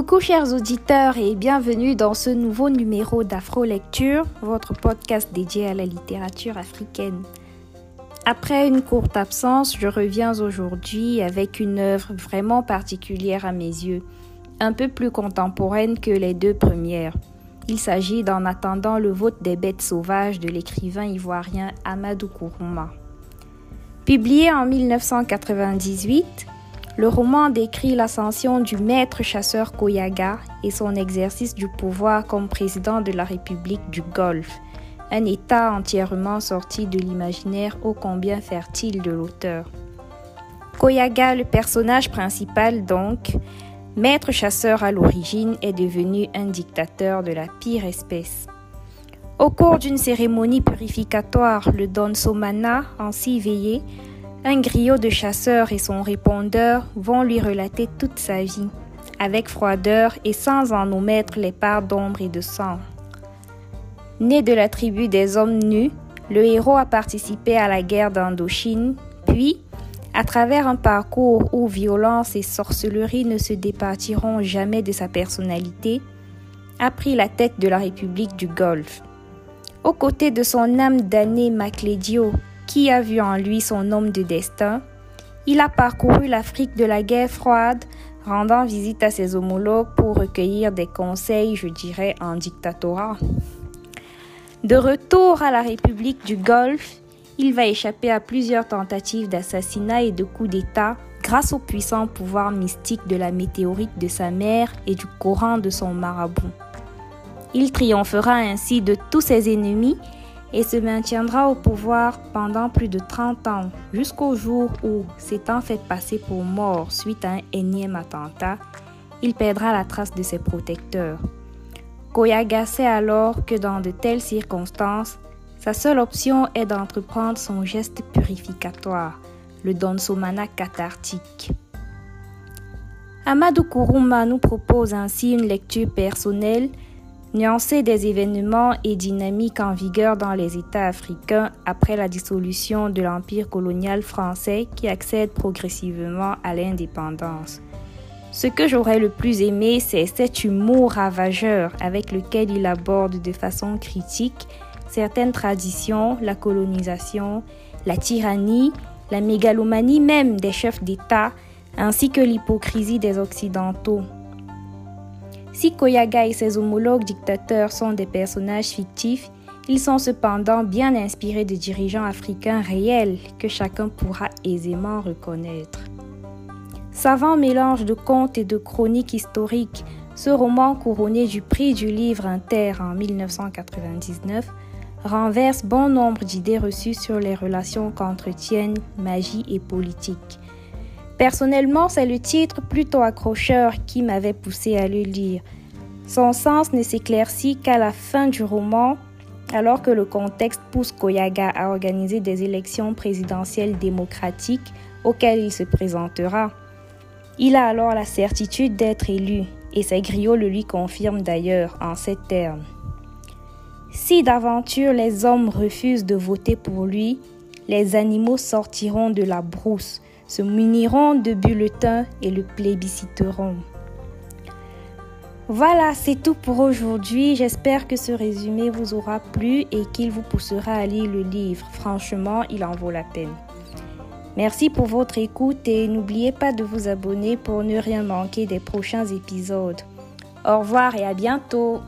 Coucou chers auditeurs et bienvenue dans ce nouveau numéro d'Afro Lecture, votre podcast dédié à la littérature africaine. Après une courte absence, je reviens aujourd'hui avec une œuvre vraiment particulière à mes yeux, un peu plus contemporaine que les deux premières. Il s'agit d'En attendant le vote des bêtes sauvages de l'écrivain ivoirien Amadou Kourouma. Publié en 1998, le roman décrit l'ascension du maître chasseur Koyaga et son exercice du pouvoir comme président de la République du Golfe, un État entièrement sorti de l'imaginaire ô combien fertile de l'auteur. Koyaga, le personnage principal donc, maître chasseur à l'origine, est devenu un dictateur de la pire espèce. Au cours d'une cérémonie purificatoire, le Don Somana, ainsi veillé, un griot de chasseurs et son répondeur vont lui relater toute sa vie, avec froideur et sans en omettre les parts d'ombre et de sang. Né de la tribu des hommes nus, le héros a participé à la guerre d'Indochine, puis, à travers un parcours où violence et sorcellerie ne se départiront jamais de sa personnalité, a pris la tête de la République du Golfe. Aux côtés de son âme damnée Maclédio, qui a vu en lui son homme de destin, il a parcouru l'Afrique de la guerre froide, rendant visite à ses homologues pour recueillir des conseils, je dirais, en dictatorat. De retour à la République du Golfe, il va échapper à plusieurs tentatives d'assassinat et de coups d'État grâce au puissant pouvoir mystique de la météorite de sa mère et du Coran de son marabout. Il triomphera ainsi de tous ses ennemis et se maintiendra au pouvoir pendant plus de 30 ans, jusqu'au jour où, s'étant fait passer pour mort suite à un énième attentat, il perdra la trace de ses protecteurs. Koyaga sait alors que dans de telles circonstances, sa seule option est d'entreprendre son geste purificatoire, le donsomana cathartique. Amadou Kourouma nous propose ainsi une lecture personnelle nuancer des événements et dynamiques en vigueur dans les États africains après la dissolution de l'empire colonial français qui accède progressivement à l'indépendance. Ce que j'aurais le plus aimé, c'est cet humour ravageur avec lequel il aborde de façon critique certaines traditions, la colonisation, la tyrannie, la mégalomanie même des chefs d'État, ainsi que l'hypocrisie des Occidentaux. Si Koyaga et ses homologues dictateurs sont des personnages fictifs, ils sont cependant bien inspirés de dirigeants africains réels que chacun pourra aisément reconnaître. Savant mélange de contes et de chroniques historiques, ce roman couronné du prix du livre inter en 1999 renverse bon nombre d'idées reçues sur les relations qu'entretiennent magie et politique. Personnellement, c'est le titre plutôt accrocheur qui m'avait poussé à le lire. Son sens ne s'éclaircit qu'à la fin du roman, alors que le contexte pousse Koyaga à organiser des élections présidentielles démocratiques auxquelles il se présentera. Il a alors la certitude d'être élu, et ses griots le lui confirment d'ailleurs en ces termes. Si d'aventure les hommes refusent de voter pour lui, les animaux sortiront de la brousse se muniront de bulletins et le plébisciteront. Voilà, c'est tout pour aujourd'hui. J'espère que ce résumé vous aura plu et qu'il vous poussera à lire le livre. Franchement, il en vaut la peine. Merci pour votre écoute et n'oubliez pas de vous abonner pour ne rien manquer des prochains épisodes. Au revoir et à bientôt.